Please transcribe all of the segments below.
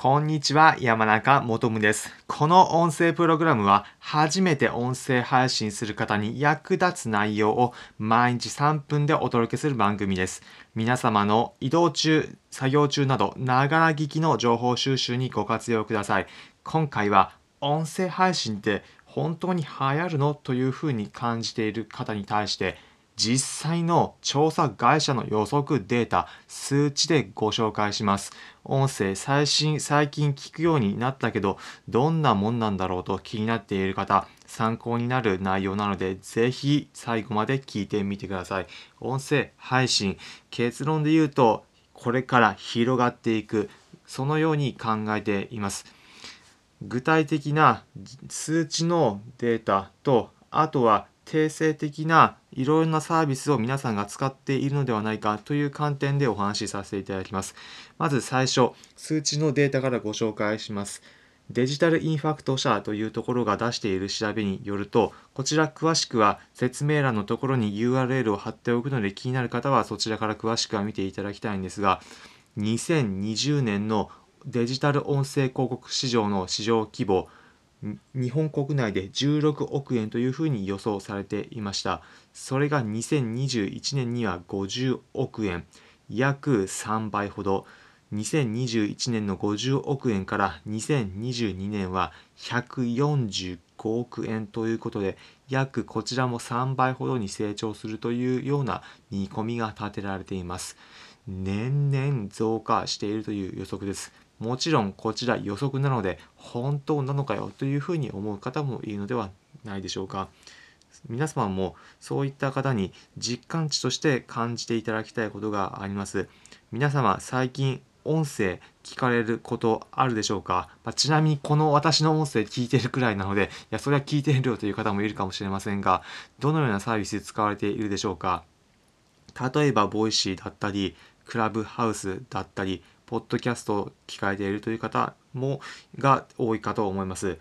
こんにちは、山中もとむです。この音声プログラムは、初めて音声配信する方に役立つ内容を毎日3分でお届けする番組です。皆様の移動中、作業中など、ながら聞きの情報収集にご活用ください。今回は、音声配信って本当に流行るの？というふうに感じている方に対して、実際の調査会社の予測データ、数値でご紹介します。音声最新、最近聞くようになったけど、どんなもんなんだろうと気になっている方、参考になる内容なので、ぜひ最後まで聞いてみてください。音声配信、結論で言うと、これから広がっていく、そのように考えています。具体的な数値のデータと、あとは定性的ないろいろなサービスを皆さんが使っているのではないかという観点でお話しさせていただきます。まず最初、数値のデータからご紹介します。デジタルインファクト社というところが出している調べによると、こちら詳しくは説明欄のところに URL を貼っておくので気になる方はそちらから詳しくは見ていただきたいんですが、2020年のデジタル音声広告市場の市場規模、日本国内で16億円というふうに予想されていました。それが2021年には50億円。約3倍ほど。2021年の50億円から2022年は145億円ということで約こちらも3倍ほどに成長するというような見込みが立てられています。年々増加しているという予測です。もちろんこちら予測なので本当なのかよというふうに思う方もいるのではないでしょうか。皆様もそういった方に実感値として感じていただきたいことがあります。皆様最近音声聞かれることあるでしょうか、まあ、ちなみにこの私の音声聞いてるくらいなので、いや、それは聞いてるよという方もいるかもしれませんが、どのようなサービスで使われているでしょうか？例えば、 Voicy だったり、クラブハウスだったり、ポッドキャストを聞かれているという方もが多いかと思います。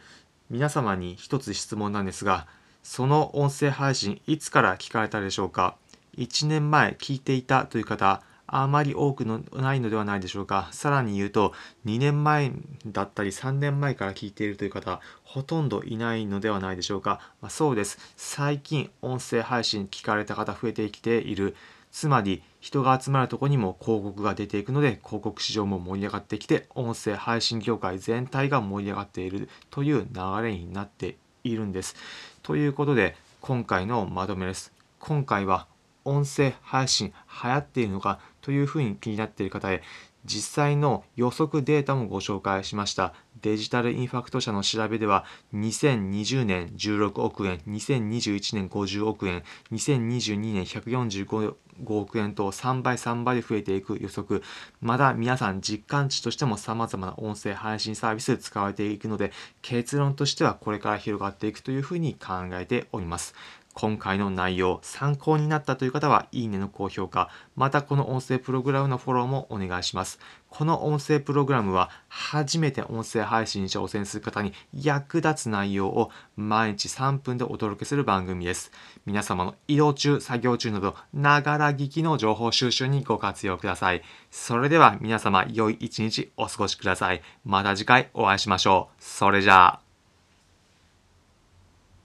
皆様に一つ質問なんですが、その音声配信いつから聞かれたでしょうか ?1 年前聞いていたという方、あまり多くのないのではないでしょうか？さらに言うと、2年前だったり3年前から聞いているという方、ほとんどいないのではないでしょうか？まあ、そうです。最近、音声配信聞かれた方増えてきている。つまり人が集まるとこにも広告が出ていくので広告市場も盛り上がってきて音声配信業界全体が盛り上がっているという流れになっているんです。ということで今回のまとめです。今回は音声配信流行っているのかというふうに気になっている方へ実際の予測データもご紹介しました。デジタルインファクト社の調べでは2020年16億円2021年50億円2022年145億円と3倍3倍で増えていく予測。まだ皆さん実感値としても様々な音声配信サービス使われていくので結論としてはこれから広がっていくというふうに考えております。今回の内容参考になったという方はいいねの高評価またこの音声プログラムのフォローもお願いします。この音声プログラムは初めて音声配信に挑戦する方に役立つ内容を毎日3分でお届けする番組です。皆様の移動中作業中などながら聞きの情報収集にご活用ください。それでは皆様良い一日お過ごしください。また次回お会いしましょう。それじゃあ。